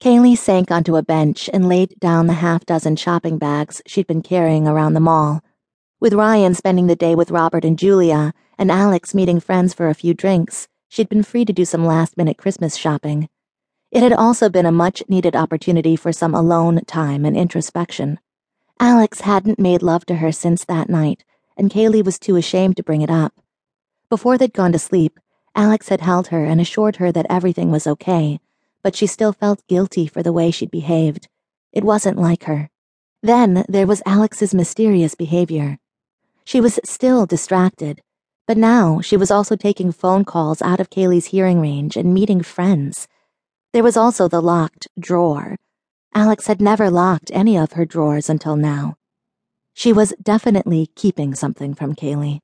Kaylee sank onto a bench and laid down the half dozen shopping bags she'd been carrying around the mall. With Ryan spending the day with Robert and Julia, and Alex meeting friends for a few drinks, she'd been free to do some last minute Christmas shopping. It had also been a much needed opportunity for some alone time and introspection. Alex hadn't made love to her since that night, and Kaylee was too ashamed to bring it up. Before they'd gone to sleep, Alex had held her and assured her that everything was okay but she still felt guilty for the way she'd behaved. It wasn't like her. Then there was Alex's mysterious behavior. She was still distracted, but now she was also taking phone calls out of Kaylee's hearing range and meeting friends. There was also the locked drawer. Alex had never locked any of her drawers until now. She was definitely keeping something from Kaylee.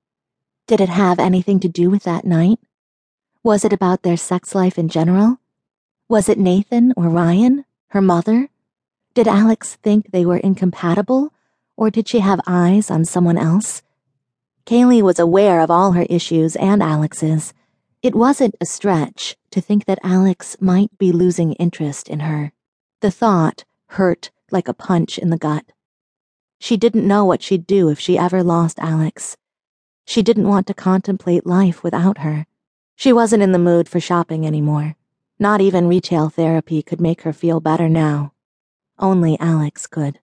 Did it have anything to do with that night? Was it about their sex life in general? Was it Nathan or Ryan? Her mother? Did Alex think they were incompatible, or did she have eyes on someone else? Kaylee was aware of all her issues and Alex's. It wasn't a stretch to think that Alex might be losing interest in her. The thought hurt like a punch in the gut. She didn't know what she'd do if she ever lost Alex. She didn't want to contemplate life without her. She wasn't in the mood for shopping anymore. Not even retail therapy could make her feel better now. Only Alex could.